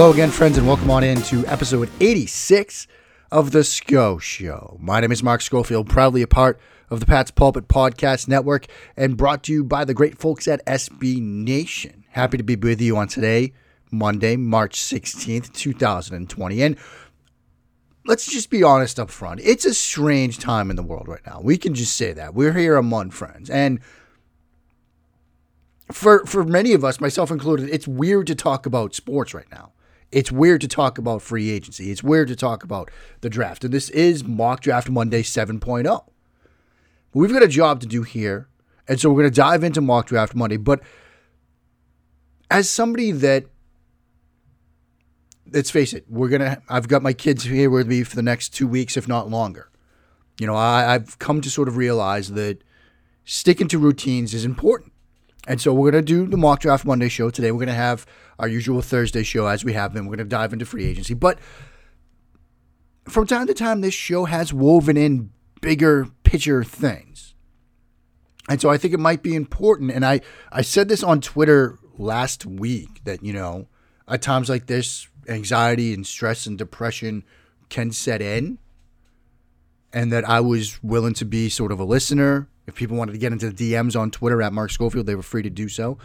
Hello again, friends, and welcome on in to episode 86 of The Scho Show. My name is Mark Schofield, proudly a part of the Pat's Pulpit Podcast Network and brought to you by the great folks at SB Nation. Happy to be with you on today, Monday, March 16th, 2020. And let's just be honest up front. It's a strange time in the world right now. We can just say that. We're here among friends. And for for many of us, myself included, it's weird to talk about sports right now. It's weird to talk about free agency. It's weird to talk about the draft. And this is Mock Draft Monday 7.0. But we've got a job to do here. And so we're going to dive into Mock Draft Monday. But as somebody that, let's face it, we're going to, I've got my kids here with me for the next two weeks, if not longer. You know, I, I've come to sort of realize that sticking to routines is important. And so we're going to do the Mock Draft Monday show today. We're going to have our usual Thursday show as we have been. We're going to dive into free agency. But from time to time, this show has woven in bigger picture things. And so I think it might be important. And I, I said this on Twitter last week that, you know, at times like this, anxiety and stress and depression can set in. And that I was willing to be sort of a listener. If people wanted to get into the DMs on Twitter at Mark Schofield, they were free to do so.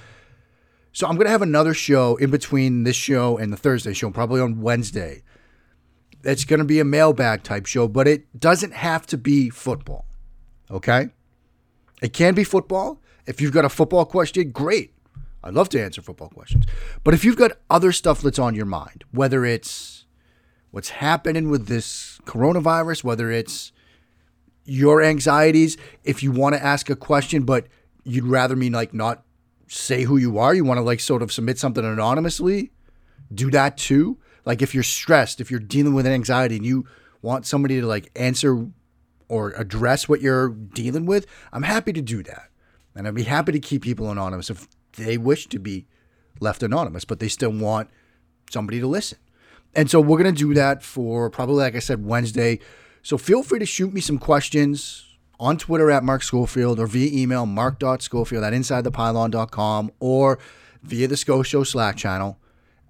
So I'm going to have another show in between this show and the Thursday show, probably on Wednesday. It's going to be a mailbag type show, but it doesn't have to be football. Okay? It can be football. If you've got a football question, great. I'd love to answer football questions. But if you've got other stuff that's on your mind, whether it's what's happening with this coronavirus, whether it's your anxieties, if you want to ask a question, but you'd rather me like not say who you are, you want to like sort of submit something anonymously, do that too. Like if you're stressed, if you're dealing with an anxiety and you want somebody to like answer or address what you're dealing with, I'm happy to do that. And I'd be happy to keep people anonymous if they wish to be left anonymous, but they still want somebody to listen. And so we're going to do that for probably, like I said, Wednesday. So feel free to shoot me some questions on Twitter at Mark Schofield or via email mark.schofield at insidethepylon.com or via the Scho Show Slack channel.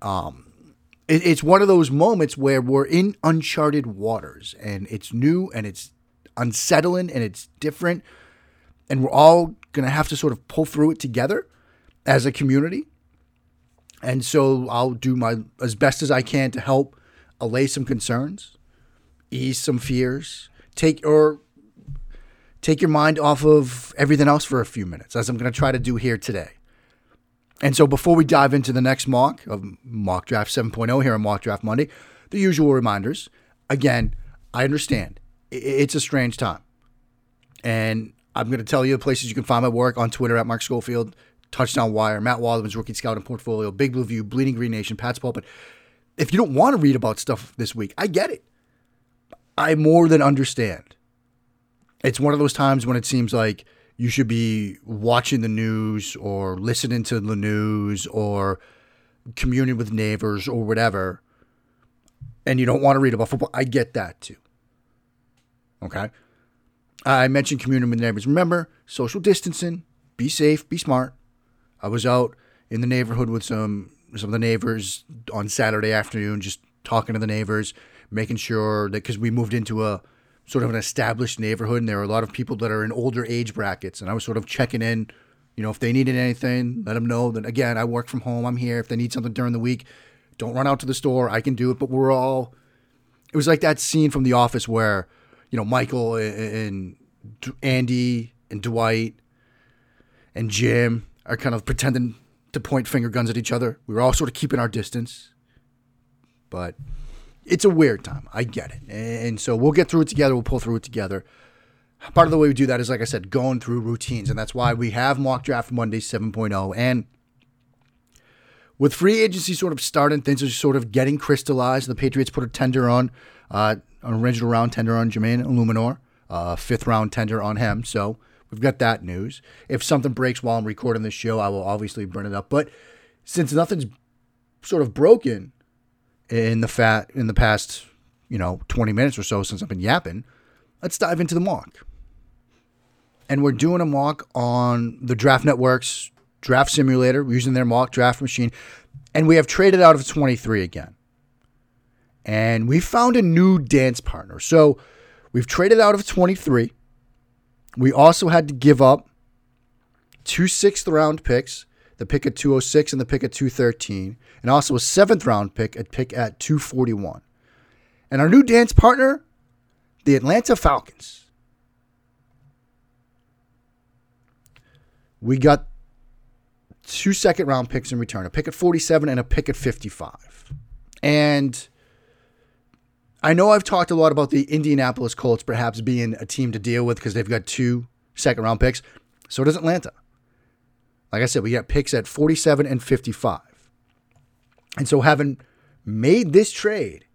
Um, it, it's one of those moments where we're in uncharted waters and it's new and it's unsettling and it's different. And we're all going to have to sort of pull through it together as a community. And so I'll do my as best as I can to help allay some concerns, ease some fears, take or take your mind off of everything else for a few minutes, as I'm going to try to do here today. And so before we dive into the next mock of Mock Draft 7.0 here on Mock Draft Monday, the usual reminders. Again, I understand it's a strange time. And I'm going to tell you the places you can find my work on Twitter at Mark Schofield, Touchdown Wire, Matt Waldman's Rookie Scout and Portfolio, Big Blue View, Bleeding Green Nation, Pat's Pulpit. If you don't want to read about stuff this week, I get it. I more than understand. It's one of those times when it seems like you should be watching the news or listening to the news or communing with neighbors or whatever, and you don't want to read about football. I get that too. Okay. I mentioned communing with neighbors. Remember, social distancing, be safe, be smart. I was out in the neighborhood with some some of the neighbors on Saturday afternoon, just talking to the neighbors, making sure that because we moved into a sort of an established neighborhood, and there are a lot of people that are in older age brackets. And I was sort of checking in You know, if they needed anything, let them know that again, I work from home. I'm here. If they need something during the week, don't run out to the store. I can do it. But we're all. It was like that scene from The Office where, you know, Michael and Andy and Dwight and Jim are kind of pretending to point finger guns at each other. We were all sort of keeping our distance. But it's a weird time. I get it. And so we'll get through it together. We'll pull through it together. Part of the way we do that is, like I said, going through routines. And that's why we have Mock Draft Monday 7.0. And with free agency sort of starting, things are sort of getting crystallized. The Patriots put a tender on, uh, an original round tender on Jermaine Eluemunor, uh, fifth round tender on him. So we've got that news. If something breaks while I'm recording this show, I will obviously bring it up. But since nothing's sort of broken in the fat in the past, you know, 20 minutes or so since I've been yapping, let's dive into the mock. And we're doing a mock on the Draft Network's draft simulator. Using their mock draft machine. And we have traded out of 23 again. And we found a new dance partner. So we've traded out of 23. We also had to give up two sixth round picks, the pick at 206 and the pick at 213, and also a seventh round pick at pick at 241. And our new dance partner, the Atlanta Falcons. We got two second round picks in return, a pick at 47 and a pick at 55. And I know I've talked a lot about the Indianapolis Colts perhaps being a team to deal with because they've got two second round picks. So does Atlanta. Like I said, we got picks at 47 and 55. And so having made this trade,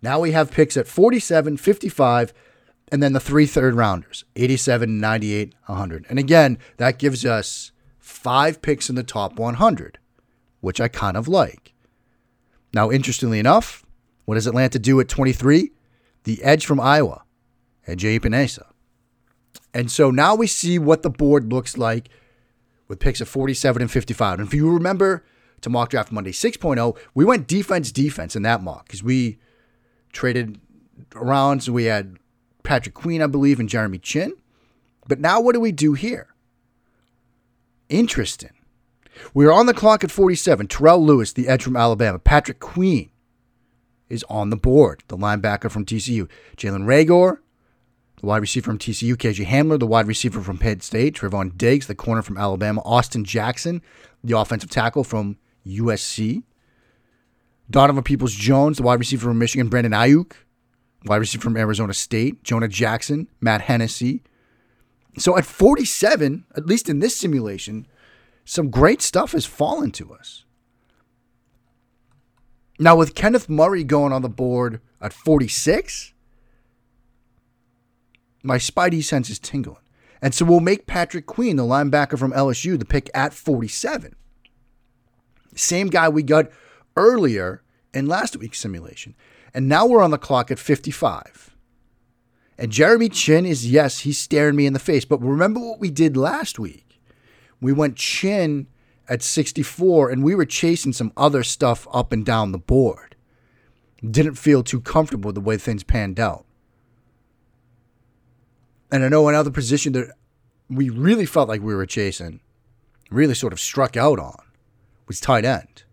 now we have picks at 47, 55, and then the three third rounders 87, 98, 100. And again, that gives us five picks in the top 100, which I kind of like. Now, interestingly enough, what does Atlanta do at 23? The edge from Iowa, A.J. Epenesa. And so now we see what the board looks like with picks of 47 and 55. And if you remember to mock draft Monday 6.0, we went defense defense in that mock because we traded around. So we had Patrick Queen, I believe, and Jeremy Chinn. But now what do we do here? Interesting. We're on the clock at 47. Terrell Lewis, the edge from Alabama. Patrick Queen is on the board, the linebacker from TCU. Jalen Reagor, the wide receiver from TCU. KJ Hamler, the wide receiver from Penn State. Trevon Diggs, the corner from Alabama. Austin Jackson, the offensive tackle from USC. Donovan Peoples Jones, the wide receiver from Michigan. Brandon Aiyuk, wide receiver from Arizona State. Jonah Jackson, Matt Hennessy, so at 47, at least in this simulation, some great stuff has fallen to us. Now, with Kenneth Murray going on the board at 46, my spidey sense is tingling. And so we'll make Patrick Queen, the linebacker from LSU, the pick at 47. Same guy we got earlier in last week's simulation. And now we're on the clock at 55. And Jeremy Chinn is, yes, he's staring me in the face. But remember what we did last week? We went Chinn at 64 and we were chasing some other stuff up and down the board. Didn't feel too comfortable the way things panned out. And I know another position that we really felt like we were chasing, really sort of struck out on, was tight end.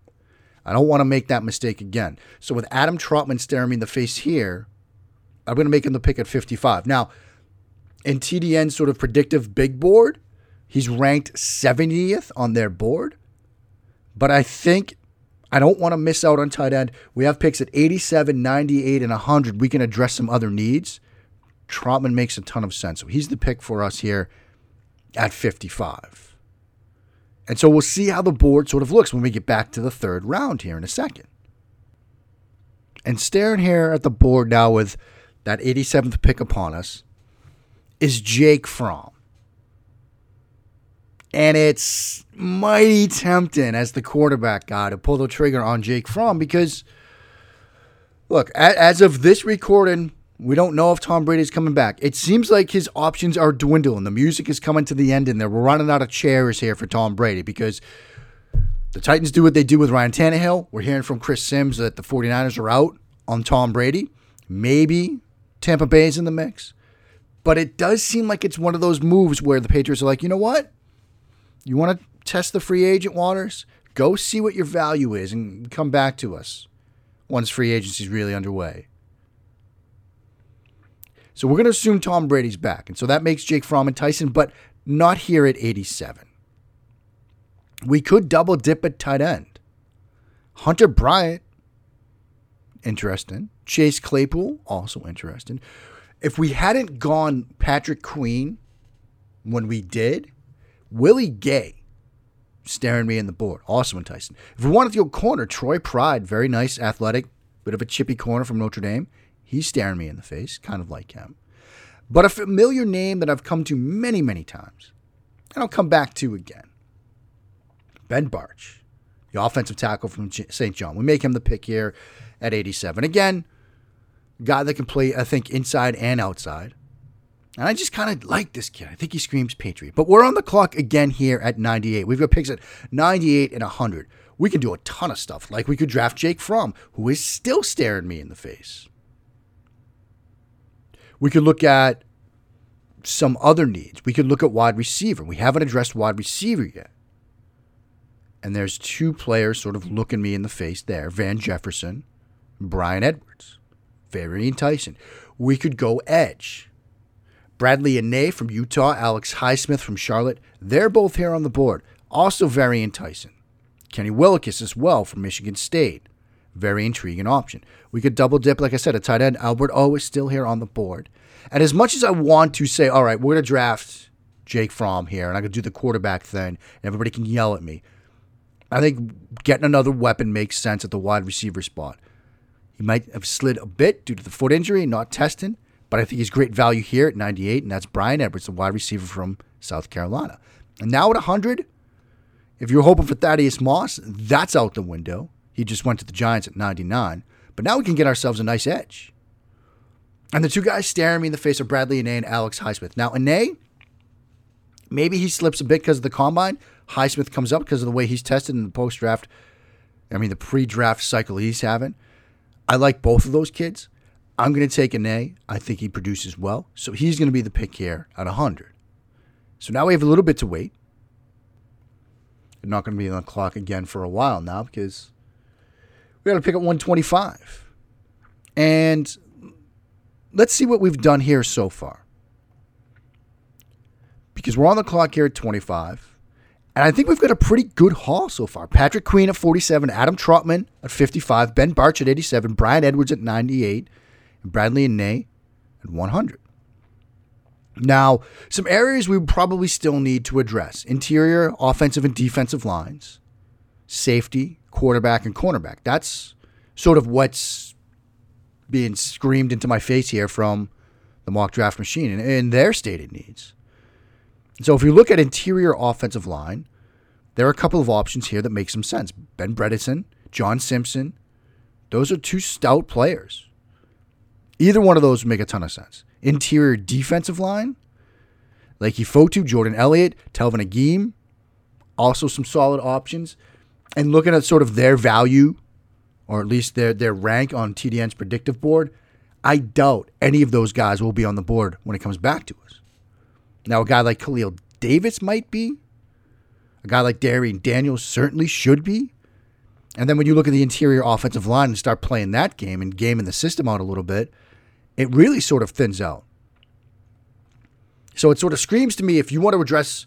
I don't want to make that mistake again. So with Adam Trautman staring me in the face here, I'm going to make him the pick at 55. Now, in TDN's sort of predictive big board, he's ranked 70th on their board. But I think I don't want to miss out on tight end. We have picks at 87, 98, and 100. We can address some other needs. Trautman makes a ton of sense. So he's the pick for us here at 55. And so we'll see how the board sort of looks when we get back to the third round here in a second. And staring here at the board now with that 87th pick upon us, is Jake Fromm. And it's mighty tempting as the quarterback guy to pull the trigger on Jake Fromm because, look, as of this recording, we don't know if Tom Brady's coming back. It seems like his options are dwindling. The music is coming to the end, and we're running out of chairs here for Tom Brady because the Titans do what they do with Ryan Tannehill. We're hearing from Chris Sims that the 49ers are out on Tom Brady. Maybe Tampa Bay is in the mix. But it does seem like it's one of those moves where the Patriots are like, you know what? You want to test the free agent waters? Go see what your value is and come back to us once free agency is really underway. So we're going to assume Tom Brady's back. And so that makes Jake Fromm and Tyson, but not here at 87. We could double dip at tight end. Hunter Bryant, interesting. Chase Claypool, also interesting. If we hadn't gone Patrick Queen when we did, Willie Gay staring me in the board. Also enticing. If we wanted to go corner, Troy Pride, very nice, athletic, bit of a chippy corner from Notre Dame. He's staring me in the face, kind of like him. But a familiar name that I've come to many, many times, and I'll come back to again. Ben Bartch, the offensive tackle from St. John. We make him the pick here at 87. Again, guy that can play, I think, inside and outside. And I just kind of like this kid. I think he screams Patriot. But we're on the clock again here at 98. We've got picks at 98 and 100. We can do a ton of stuff. Like we could draft Jake Fromm, who is still staring me in the face. We could look at some other needs. We could look at wide receiver. We haven't addressed wide receiver yet. And there's two players sort of looking me in the face there Van Jefferson, Bryan Edwards. Very enticing. We could go edge. Bradlee Anae from Utah, Alex Highsmith from Charlotte. They're both here on the board. Also very enticing. Kenny Willekes as well from Michigan State. Very intriguing option. We could double dip, like I said, a tight end. Albert O is still here on the board. And as much as I want to say, all right, we're going to draft Jake Fromm here, and I could do the quarterback thing, and everybody can yell at me. I think getting another weapon makes sense at the wide receiver spot. He might have slid a bit due to the foot injury, not testing. But I think he's great value here at 98, and that's Bryan Edwards, the wide receiver from South Carolina. And now at 100, if you're hoping for Thaddeus Moss, that's out the window. He just went to the Giants at 99. But now we can get ourselves a nice edge. And the two guys staring me in the face are Bradlee Anae and Alex Highsmith. Now, Anae, maybe he slips a bit because of the combine. Highsmith comes up because of the way he's tested in the post draft, I mean, the pre draft cycle he's having. I like both of those kids. I'm going to take Anae. I think he produces well. So he's going to be the pick here at 100. So now we have a little bit to wait. We're not going to be on the clock again for a while now because we got to pick up 125. And let's see what we've done here so far. Because we're on the clock here at 25. And I think we've got a pretty good haul so far. Patrick Queen at 47, Adam Trautman at 55, Ben Bartch at 87, Bryan Edwards at 98, and Bradlee and Anae at 100. Now, some areas we probably still need to address interior, offensive, and defensive lines, safety, quarterback, and cornerback. That's sort of what's being screamed into my face here from the mock draft machine and, and their stated needs. So, if you look at interior offensive line, there are a couple of options here that make some sense. Ben Bredeson, John Simpson, those are two stout players. Either one of those would make a ton of sense. Interior defensive line, Leki Fotu, Jordan Elliott, Telvin Agim, also some solid options. And looking at sort of their value, or at least their, their rank on TDN's predictive board, I doubt any of those guys will be on the board when it comes back to us. Now, a guy like Khalil Davis might be. A guy like Darrion Daniels certainly should be. And then when you look at the interior offensive line and start playing that game and gaming the system out a little bit, it really sort of thins out. So it sort of screams to me if you want to address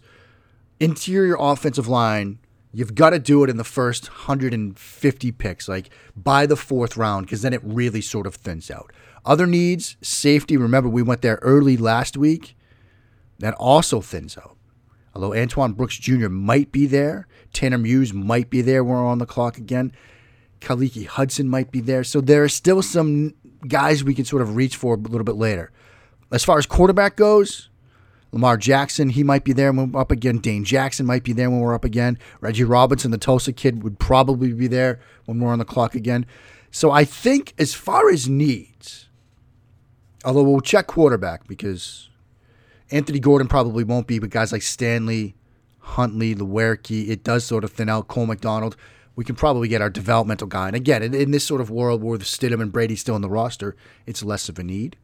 interior offensive line, you've got to do it in the first 150 picks, like by the fourth round, because then it really sort of thins out. Other needs, safety. Remember, we went there early last week. That also thins out. Although Antoine Brooks Jr. might be there, Tanner Muse might be there. We're on the clock again. Khaleke Hudson might be there. So there are still some guys we can sort of reach for a little bit later. As far as quarterback goes, Lamar Jackson, he might be there when we're up again. Dane Jackson might be there when we're up again. Reggie Robinson, the Tulsa kid, would probably be there when we're on the clock again. So I think as far as needs, although we'll check quarterback because Anthony Gordon probably won't be, but guys like Stanley, Huntley, Lewerke, it does sort of thin out. Cole McDonald we can probably get our developmental guy. And again, in, in this sort of world where the Stidham and Brady still in the roster, it's less of a need.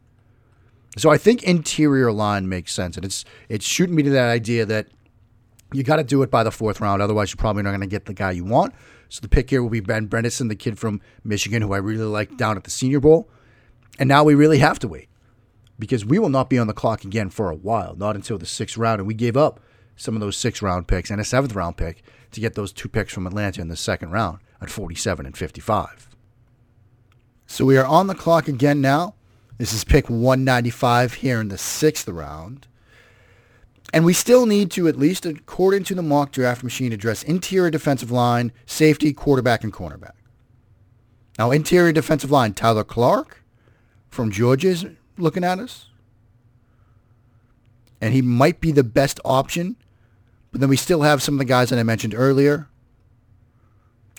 So I think interior line makes sense, and it's it's shooting me to that idea that You got to do it by the fourth round. Otherwise, you're probably not going to get the guy you want. So the pick here will be Ben Bredeson, the kid from Michigan, who I really liked down at the Senior Bowl. And now we really have to wait because we will not be on the clock again for a while, not until the sixth round. And we gave up some of those sixth round picks and a seventh round pick to get those two picks from Atlanta in the second round at 47 and 55. So we are on the clock again now. This is pick 195 here in the sixth round. And we still need to, at least according to the mock draft machine, address interior defensive line, safety, quarterback, and cornerback. Now, interior defensive line, Tyler Clark from Georgia is looking at us. And he might be the best option. But then we still have some of the guys that I mentioned earlier.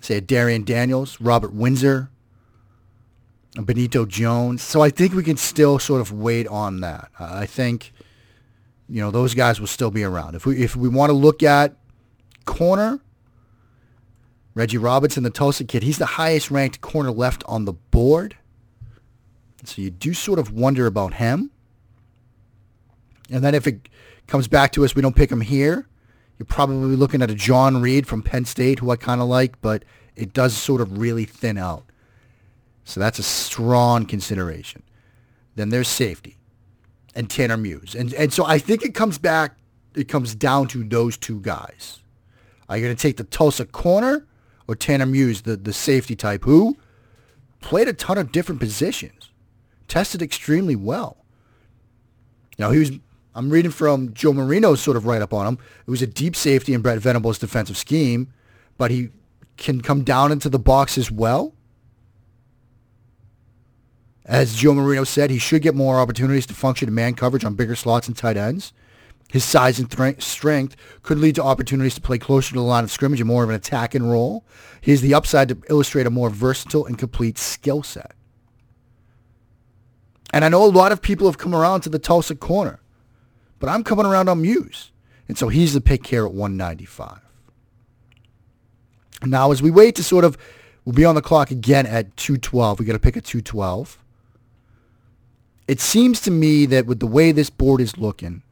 Say Darrion Daniels, Robert Windsor, Benito Jones. So I think we can still sort of wait on that. I think you know, those guys will still be around. If we if we want to look at corner, Reggie Robinson, the Tulsa kid, he's the highest ranked corner left on the board. So you do sort of wonder about him. And then if it comes back to us, we don't pick him here. You're probably looking at a John Reid from Penn State, who I kind of like, but it does sort of really thin out. So that's a strong consideration. Then there's safety and Tanner Muse. And and so I think it comes back it comes down to those two guys. Are you going to take the Tulsa corner or Tanner Muse, the, the safety type, who played a ton of different positions, tested extremely well. Know, he was, I'm reading from Joe Marino's sort of write up on him. It was a deep safety in Brent Venables' defensive scheme, but he can come down into the box as well. As Joe Marino said, he should get more opportunities to function in man coverage on bigger slots and tight ends. His size and th- strength could lead to opportunities to play closer to the line of scrimmage and more of an attacking role. He has the upside to illustrate a more versatile and complete skill set. And I know a lot of people have come around to the Tulsa corner, but I'm coming around on Muse. And so he's the pick here at 195. Now, as we wait to sort of, we'll be on the clock again at 212. We got to pick a 212 it seems to me that with the way this board is looking,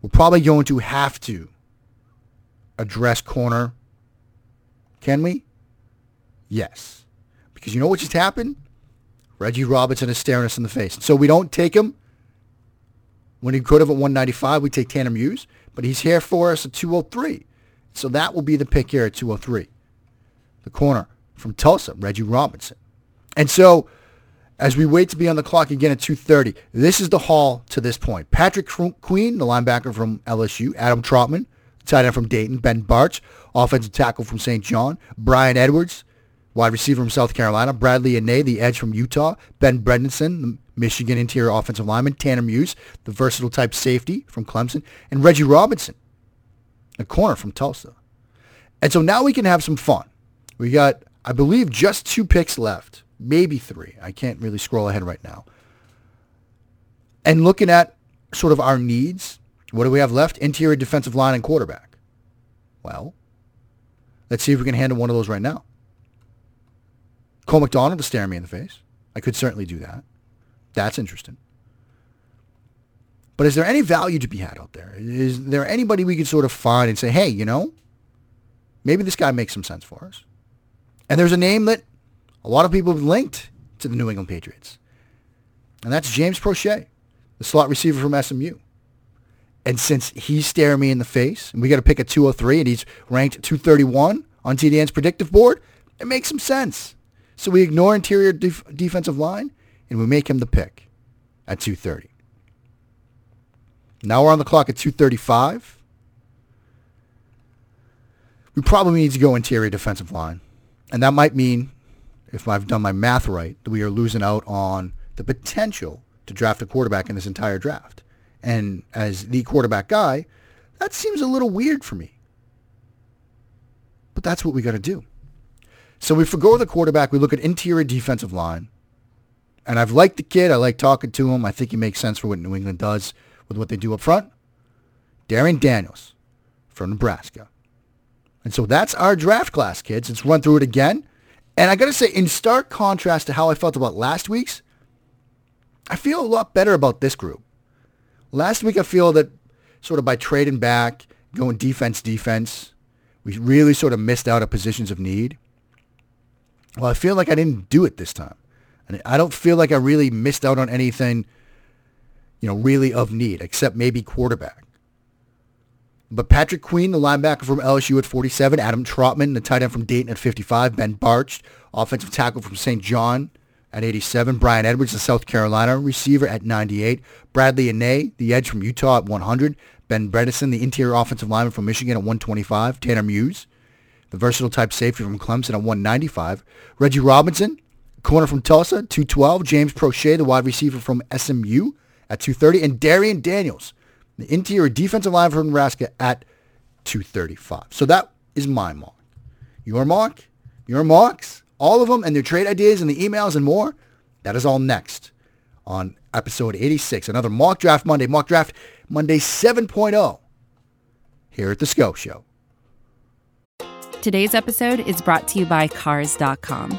we're probably going to have to address corner. Can we? Yes. Because you know what just happened? Reggie Robinson is staring us in the face. So we don't take him when he could have at 195. We take Tanner Muse, but he's here for us at 203. So that will be the pick here at 203. The corner from Tulsa, Reggie Robinson. And so as we wait to be on the clock again at 2.30. This is the haul to this point. Patrick Queen, the linebacker from LSU. Adam Trautman, tight end from Dayton. Ben Bartch, offensive tackle from St. John. Bryan Edwards, wide receiver from South Carolina. Bradlee Anae, the edge from Utah. Ben Bredeson, the Michigan interior offensive lineman. Tanner Muse, the versatile type safety from Clemson. And Reggie Robinson, a corner from Tulsa. And so now we can have some fun. We got, I believe, just two picks left maybe three. I can't really scroll ahead right now. And looking at sort of our needs, what do we have left? Interior defensive line and quarterback. Well, let's see if we can handle one of those right now. Cole McDonald is staring me in the face. I could certainly do that. That's interesting. But is there any value to be had out there? Is there anybody we could sort of find and say, hey, you know, maybe this guy makes some sense for us? And there's a name that a lot of people have linked to the New England Patriots. And that's James Proche, the slot receiver from SMU. And since he's staring me in the face, and we got to pick a 203, and he's ranked 231 on TDN's predictive board, it makes some sense. So we ignore interior def- defensive line, and we make him the pick at 230. Now we're on the clock at 235. We probably need to go interior defensive line. And that might mean if I've done my math right, we are losing out on the potential to draft a quarterback in this entire draft. And as the quarterback guy, that seems a little weird for me. But that's what we got to do. So we forgo the quarterback. We look at interior defensive line. And I've liked the kid. I like talking to him. I think he makes sense for what New England does with what they do up front. Darrion Daniels from Nebraska. And so that's our draft class, kids. Let's run through it again. And I got to say, in stark contrast to how I felt about last week's, I feel a lot better about this group. Last week, I feel that sort of by trading back going defense, defense. We really sort of missed out at positions of need. Well, I feel like I didn't do it this time. And I don't feel like I really missed out on anything, you know, really of need, except maybe quarterback. But Patrick Queen, the linebacker from LSU at 47, Adam Trautman, the tight end from Dayton at 55, Ben Bartch, offensive tackle from St. John at 87, Bryan Edwards, the South Carolina receiver at 98, Bradlee Anae, the edge from Utah at 100, Ben Bredeson, the interior offensive lineman from Michigan at 125, Tanner Muse, the versatile type safety from Clemson at 195, Reggie Robinson, corner from Tulsa, 212, James Proche, the wide receiver from SMU at 230, and Darrion Daniels, the interior defensive line for Nebraska at 235. So that is my mark. Your mark, your marks, all of them and their trade ideas and the emails and more. That is all next on episode 86. Another Mock Draft Monday, Mock Draft Monday 7.0 here at the Scho Show. Today's episode is brought to you by Cars.com.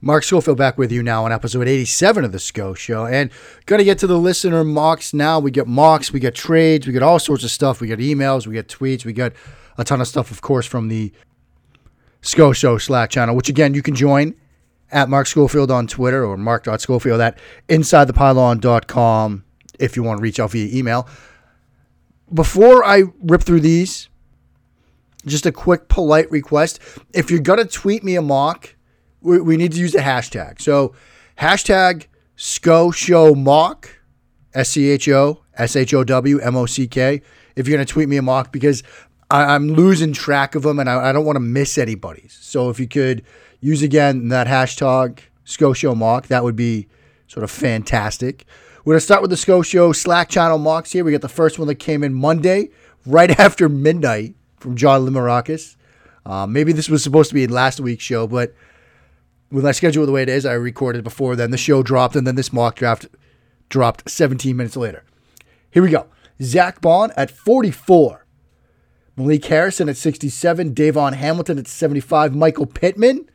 Mark Schofield back with you now on episode 87 of the Scho Show. And going to get to the listener mocks now. We get mocks, we get trades, we get all sorts of stuff. We get emails, we get tweets, we get a ton of stuff, of course, from the Scho Show Slack channel, which again, you can join at Mark Schofield on Twitter or mark.schofield at insidethepylon.com if you want to reach out via email. Before I rip through these, just a quick polite request. If you're going to tweet me a mock, we, we need to use a hashtag. So hashtag Scho Show Mock, S C H O S H O W M O C K. If you're to tweet me a mock, because I, am losing track of them and I, I don't want to miss anybody's. So if you could use again that hashtag Scho Show Mock, that would be sort of fantastic. We're to start with the Scho Show Slack channel mocks here. We got the first one that came in Monday, right after midnight, from John Limarakis. Uh, maybe this was supposed to be in last week's show, but with my schedule the way it is, I recorded before then. The show dropped, and then this mock draft dropped 17 minutes later. Here we go. Zach Baun at 44. Malik Harrison at 67. Davon Hamilton at 75. Michael Pittman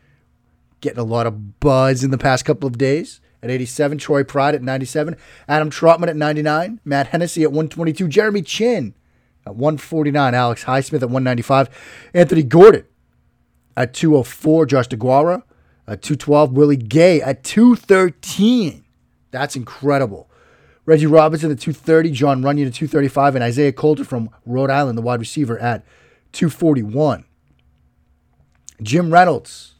getting a lot of buzz in the past couple of days at 87. Troy Pride at 97. Adam Trautman at 99. Matt Hennessy at 122. Jeremy Chinn at 149. Alex Highsmith at 195. Anthony Gordon at 204. Josh DeGuara at 212. Willie Gay at 213. That's incredible. Reggie Robinson at 230. John Runyan at 235. And Isaiah Coulter from Rhode Island, the wide receiver, at 241. Jim Reynolds,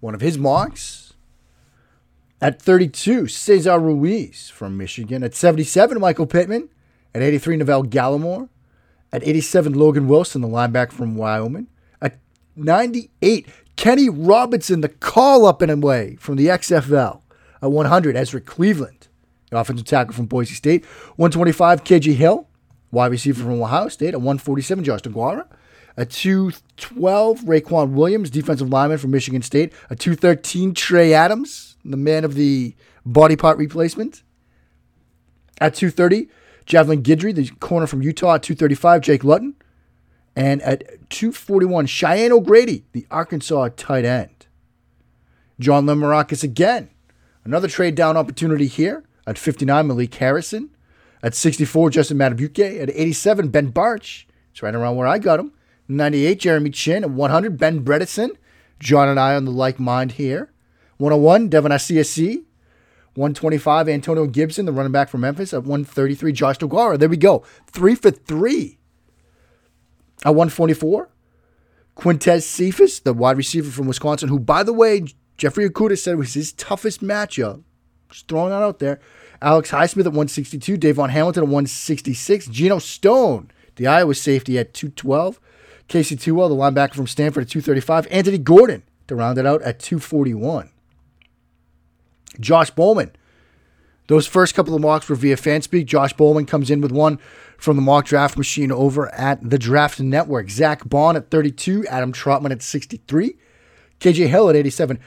one of his marks. At 32, Cesar Ruiz from Michigan. At 77, Michael Pittman. At 83, Neville Gallimore. At 87, Logan Wilson, the linebacker from Wyoming. At 98, Kenny Robinson, the call up in a way from the XFL. At 100, Ezra Cleveland, the offensive tackle from Boise State. 125, KJ Hill, wide receiver from Ohio State. At 147, Josh DeGuara. At 212, Raequan Williams, defensive lineman from Michigan State. At 213, Trey Adams, the man of the body part replacement. At 230, Javelin Guidry, the corner from Utah. At 235, Jake Luton. And at 241, Cheyenne O'Grady, the Arkansas tight end. John Limarakis again. Another trade down opportunity here. At 59, Malik Harrison. At 64, Justin Madubuike. At 87, Ben Bartch. It's right around where I got him. 98, Jeremy Chinn. At 100, Ben Bredeson. John and I on the like mind here. 101, Devin Asiasi. 125, Antonio Gibson, the running back from Memphis. At 133, Josh DeGuara. There we go. Three for three at 144, Quintez Cephus, the wide receiver from Wisconsin, who, by the way, Jeffrey Okudah said was his toughest matchup. Just throwing that out there. Alex Highsmith at 162, Davon Hamilton at 166, Geno Stone, the Iowa safety at 212, Casey Toohill, the linebacker from Stanford at 235, Anthony Gordon to round it out at 241. Josh Bowman, Those first couple of mocks were via Fanspeak. Josh Bowman comes in with one from the mock draft machine over at the Draft Network. Zach Baun at 32, Adam Trautman at 63, KJ Hill at 87,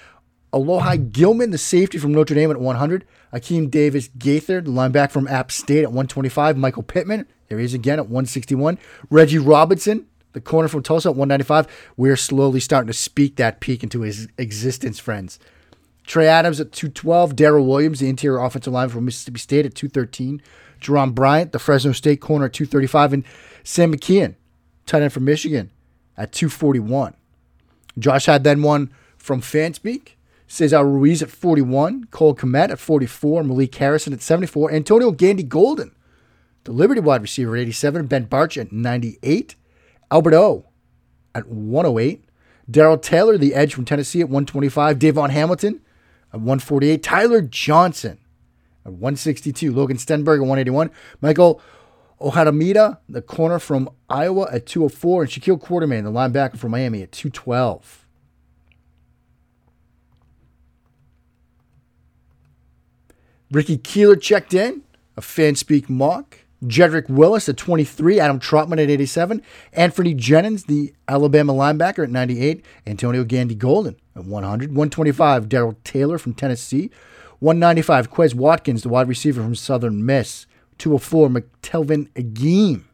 Alohi Gilman, the safety from Notre Dame at 100, Akeem Davis Gaither, the linebacker from App State at 125, Michael Pittman, there he is again at 161, Reggie Robinson, the corner from Tulsa at 195. We're slowly starting to speak that peak into his existence, friends. Trey Adams at 212. Daryl Williams, the interior offensive line from Mississippi State at 213. Jerome Bryant, the Fresno State corner at 235. And Sam McKeon, tight end from Michigan at 241. Josh had then one from Fanspeak. Cesar Ruiz at 41. Cole Kmet at 44. Malik Harrison at 74. Antonio Gandy Golden, the Liberty wide receiver at 87. Ben Bartch at 98. Albert O at 108. Darrell Taylor, the edge from Tennessee at 125. Davon Hamilton at 148. Tyler Johnson at 162. Logan Stenberg at 181. Michael Ojemudia, the corner from Iowa at 204. And Shaquille Quarterman, the linebacker from Miami at 212. Ricky Keeler checked in, a fan speak mock. Jedrick Willis at 23, Adam Trautman at 87, Anfernee Jennings, the Alabama linebacker at 98, Antonio Gandy Golden at 100, 125, Darrell Taylor from Tennessee, 195, Quez Watkins, the wide receiver from Southern Miss, 204, McTelvin Agim,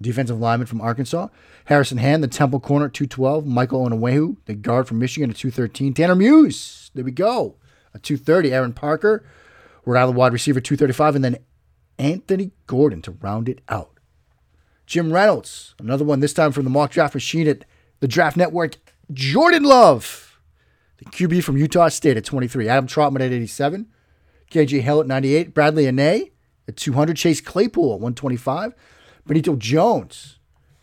defensive lineman from Arkansas, Harrison Hand, the Temple corner at 212, Michael Onwenu, the guard from Michigan at 213, Tanner Muse, there we go, at 230, Aaron Parker, Rhode Island wide receiver 235, and then Anthony Gordon to round it out. Jim Reynolds, another one this time from the mock draft machine at the Draft Network. Jordan Love, the QB from Utah State at 23. Adam Trautman at 87. KJ Hill at 98. Bradlee Anae at 200. Chase Claypool at 125. Benito Jones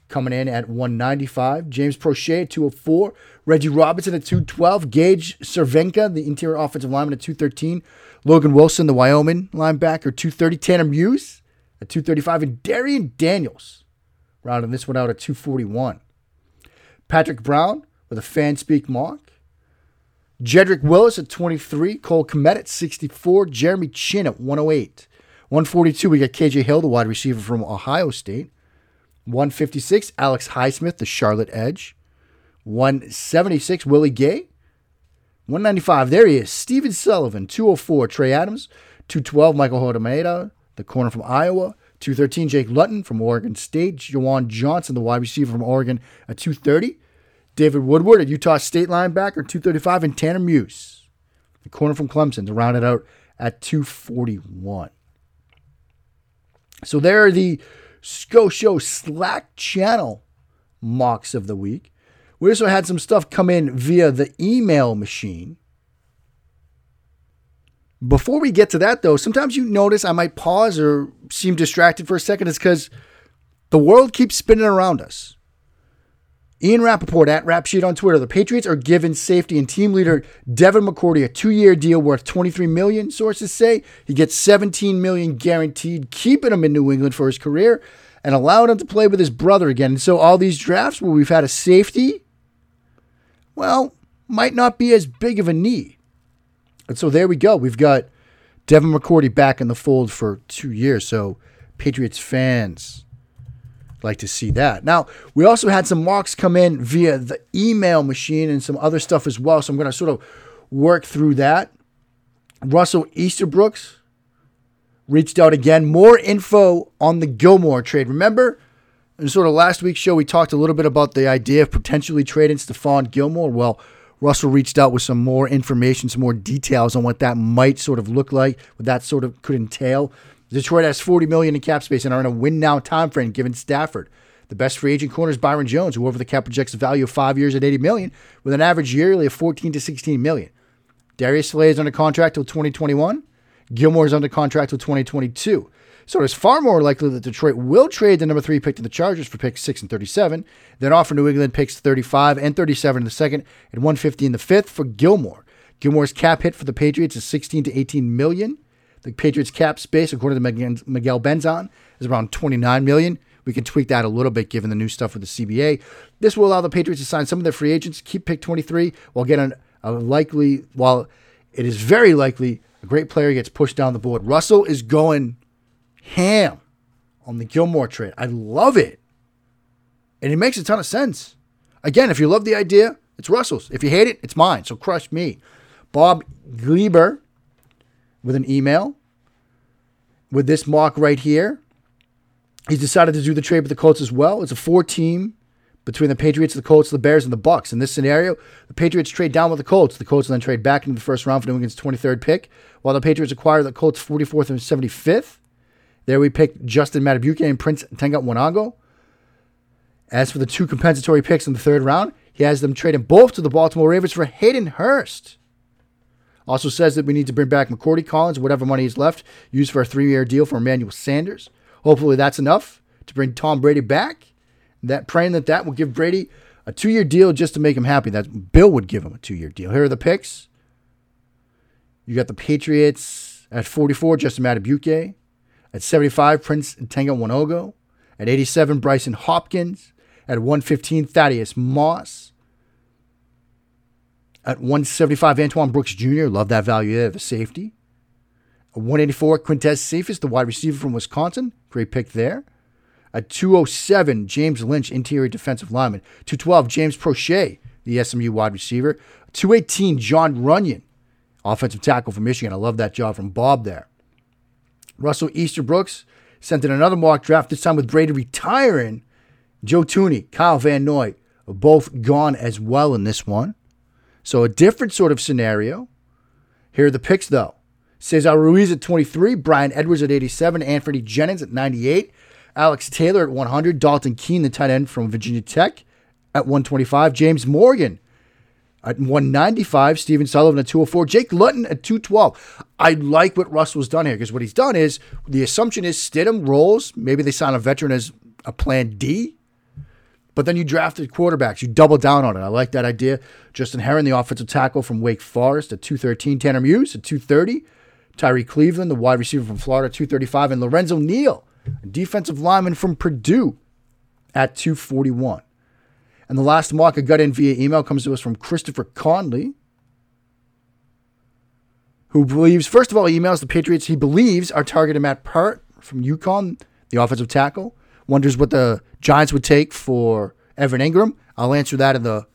coming in at 195. James Proche at 204. Reggie Robinson at 212. Gage Cervenka, the interior offensive lineman at 213. Logan Wilson, the Wyoming linebacker, 230. Tanner Muse at 235. And Darrion Daniels rounding this one out at 241. Patrick Brown with a fan speak mock. Jedrick Willis at 23. Cole Kmet at 64. Jeremy Chinn at 108. 142, we got KJ Hill, the wide receiver from Ohio State. 156, Alex Highsmith, the Charlotte Edge. 176, Willie Gay. 195, there he is. Steven Sullivan, 204, Trey Adams. 212, Michael Ojemudia, the corner from Iowa. 213, Jake Luton from Oregon State. Juwan Johnson, the wide receiver from Oregon, at 230. David Woodward, a Utah State linebacker, 235. And Tanner Muse, the corner from Clemson, to round it out at 241. So there are the Scho Show Slack channel mocks of the week. We also had some stuff come in via the email machine. Before we get to that, though, sometimes you notice I might pause or seem distracted for a second. It's because the world keeps spinning around us. Ian Rapoport at Rapsheet on Twitter. The Patriots are giving safety and team leader Devin McCourty a two-year deal worth 23 million. Sources say he gets 17 million guaranteed, keeping him in New England for his career and allowing him to play with his brother again. And so all these drafts where we've had a safety, well, might not be as big of a need. And so there we go. We've got Devin McCourty back in the fold for two years. So Patriots fans like to see that. Now, we also had some mocks come in via the email machine and some other stuff as well. So I'm going to sort of work through that. Russell Easterbrooks reached out again. More info on the Gilmore trade. Remember, in sort of last week's show, we talked a little bit about the idea of potentially trading Stephon Gilmore. Well, Russell reached out with some more information, some more details on what that might sort of look like, what that sort of could entail. Detroit has 40 million in cap space and are in a win now time frame given Stafford. The best free agent corner is Byron Jones, who over the cap projects a value of five years at 80 million, with an average yearly of 14 to 16 million. Darius Slay is under contract till 2021. Gilmore is under contract till 2022. So it's far more likely that Detroit will trade the number three pick to the Chargers for picks six and 37, then offer New England picks 35 and 37 in the second and 150 in the fifth for Gilmore. Gilmore's cap hit for the Patriots is 16 to 18 million. The Patriots cap space, according to Miguel Benzan, is around 29 million. We can tweak that a little bit given the new stuff with the CBA. This will allow the Patriots to sign some of their free agents, keep pick 23, while getting a likely while it is very likely a great player gets pushed down the board. Russell is going ham on the Gilmore trade. I love it. And it makes a ton of sense. Again, if you love the idea, it's Russell's. If you hate it, it's mine. So crush me. Bob Gleber with an email with this mock right here. He's decided to do the trade with the Colts as well. It's a four team between the Patriots, the Colts, the Bears, and the Bucks. In this scenario, the Patriots trade down with the Colts. The Colts then trade back into the first round for New England's 23rd pick, while the Patriots acquire the Colts' 44th and 75th. There we pick Justin Madubuike and Prince Tega Wanogho. As for the two compensatory picks in the third round, he has them trading both to the Baltimore Ravens for Hayden Hurst. Also says that we need to bring back McCourty Collins, whatever money is left, used for a three-year deal for Emmanuel Sanders. Hopefully that's enough to bring Tom Brady back. That praying that that will give Brady a two-year deal just to make him happy. That Bill would give him a two-year deal. Here are the picks. You got the Patriots at 44, Justin Madubuike. At 75, Prince Tega Wanogho. At 87, Brycen Hopkins. At 115, Thaddeus Moss. At 175, Antoine Brooks Jr. Love that value there, the safety. At 184, Quintez Cephus, the wide receiver from Wisconsin. Great pick there. At 207, James Lynch, interior defensive lineman. 212, James Proche, the SMU wide receiver. 218, Jon Runyan, offensive tackle from Michigan. I love that job from Bob there. Russell Easterbrooks sent in another mock draft, this time with Brady retiring. Joe Thuney, Kyle Van Noy, both gone as well in this one. So a different sort of scenario. Here are the picks, though. Cesar Ruiz at 23, Bryan Edwards at 87, Anfernee Jennings at 98, Alex Taylor at 100, Dalton Keene, the tight end from Virginia Tech, at 125, James Morgan at 195, Stephen Sullivan at 204, Jake Luton at 212. I like what Russell's done here because what he's done is the assumption is Stidham rolls. Maybe they sign a veteran as a plan D, but then you drafted quarterbacks. You double down on it. I like that idea. Justin Herron, the offensive tackle from Wake Forest at 213, Tanner Muse at 230, Tyree Cleveland, the wide receiver from Florida, 235, and Lorenzo Neal, defensive lineman from Purdue, at 241. And the last mock I got in via email comes to us from Christopher Conley, who believes, first of all, he emails the Patriots. He believes our target Matt Peart from UConn, the offensive tackle, wonders what the Giants would take for Evan Engram. I'll answer that in the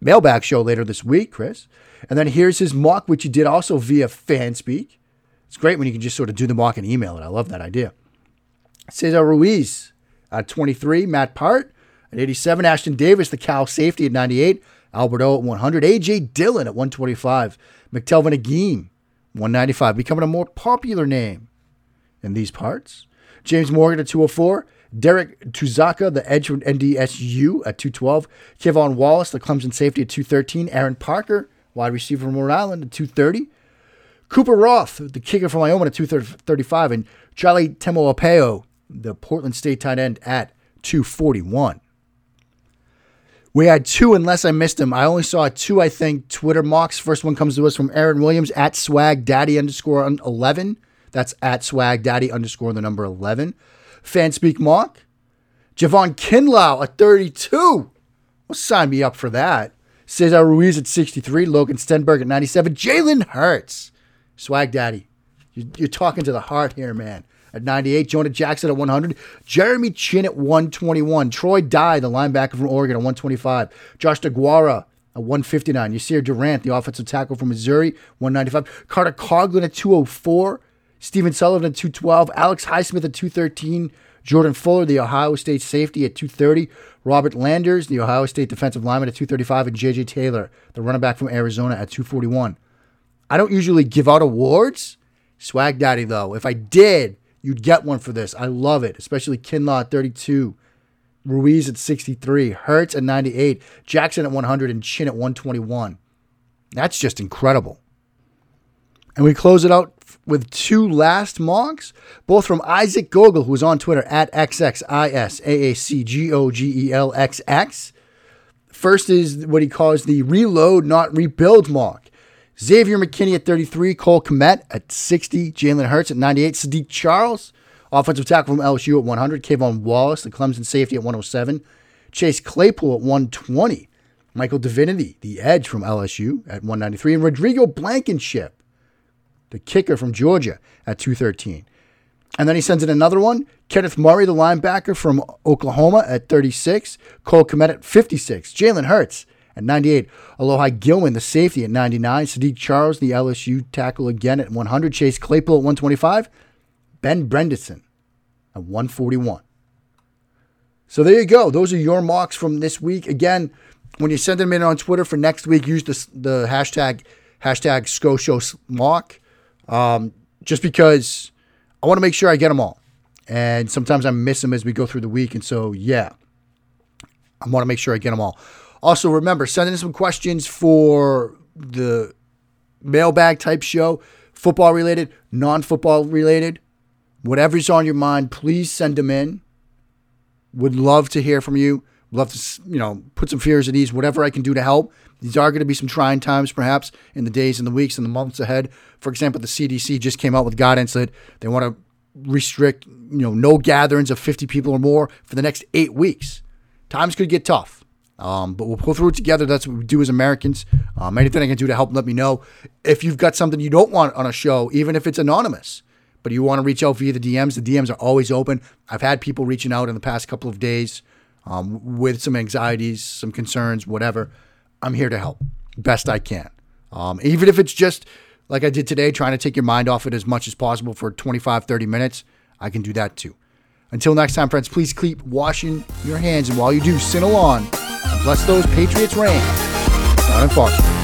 mailbag show later this week, Chris. And then here's his mock, which he did also via FanSpeak. It's great when you can just sort of do the mock and email it. I love that idea. Cesar Ruiz at 23, Matt Peart at 87, Ashtyn Davis, the Cal safety at 98, Albert O at 100, AJ Dillon at 125, McTelvin Agim, 195, becoming a more popular name in these parts. James Morgan at 204, Derrek Tuszka, the edge from NDSU at 212, K'Von Wallace, the Clemson safety at 213, Aaron Parker, wide receiver from Rhode Island at 230, Cooper Roth, the kicker from Wyoming at 235, and Charlie Taumoepeau, the Portland State tight end at 241. We had two, unless I missed them. I only saw two, I think, Twitter mocks. First one comes to us from Aaron Williams at swag daddy underscore 11. That's at swag daddy underscore the number 11. Fanspeak mock. Javon Kinlaw at 32. Well, sign me up for that. Cesar Ruiz at 63. Logan Stenberg at 97. Jalen Hurts. Swag daddy. You're talking to the heart here, man at 98, Jonah Jackson at 100, Jeremy Chinn at 121, Troy Dye, the linebacker from Oregon, at 125, Josh DeGuara at 159, Yasir Durant, the offensive tackle from Missouri, 195, Carter Coughlin at 204, Stephen Sullivan at 212, Alex Highsmith at 213, Jordan Fuller, the Ohio State safety at 230, Robert Landers, the Ohio State defensive lineman at 235, and JJ Taylor, the running back from Arizona at 241. I don't usually give out awards. Swag Daddy, though. If I did, You'd get one for this. I love it, especially Kinlaw at 32, Ruiz at 63, Hurts at 98, Jackson at 100, and Chinn at 121. That's just incredible. And we close it out with two last mocks, both from Isaac Gogel, who is on Twitter at XXISAACGOGELXX. First is what he calls the reload, not rebuild mock. Xavier McKinney at 33, Cole Kmet at 60, Jalen Hurts at 98, Saahdiq Charles, offensive tackle from LSU at 100, K'Von Wallace, the Clemson safety at 107, Chase Claypool at 120, Michael Divinity, the edge from LSU at 193, and Rodrigo Blankenship, the kicker from Georgia, at 213. And then he sends in another one. Kenneth Murray, the linebacker from Oklahoma, at 36. Cole Kmet at 56. Jalen Hurts at 98. Alohi Gilman, the safety, at 99. Saahdiq Charles, the LSU tackle, again at 100. Chase Claypool at 125. Ben Bredeson at 141. So there you go. Those are your mocks from this week. Again, when you send them in on Twitter for next week, use the, the hashtag hashtag SchoShow mark. Um, just because I want to make sure I get them all. And sometimes I miss them as we go through the week. And so, yeah, I want to make sure I get them all. Also, remember, send in some questions for the mailbag type show, football related, non football related, whatever's on your mind, please send them in. Would love to hear from you. Love to, you know, put some fears at ease, whatever I can do to help. These are going to be some trying times, perhaps, in the days and the weeks and the months ahead. For example, the CDC just came out with guidance that they want to restrict, you know, no gatherings of 50 people or more for the next eight weeks. Times could get tough. Um, but we'll pull through it together. That's what we do as Americans. Um, anything I can do to help, let me know. If you've got something you don't want on a show, even if it's anonymous, but you want to reach out via the DMs, the DMs are always open. I've had people reaching out in the past couple of days um, with some anxieties, some concerns, whatever. I'm here to help best I can. Um, even if it's just like I did today, trying to take your mind off it as much as possible for 25, 30 minutes, I can do that too. Until next time, friends, please keep washing your hands. And while you do, sin along. Bless those Patriots reign. Not in Fox.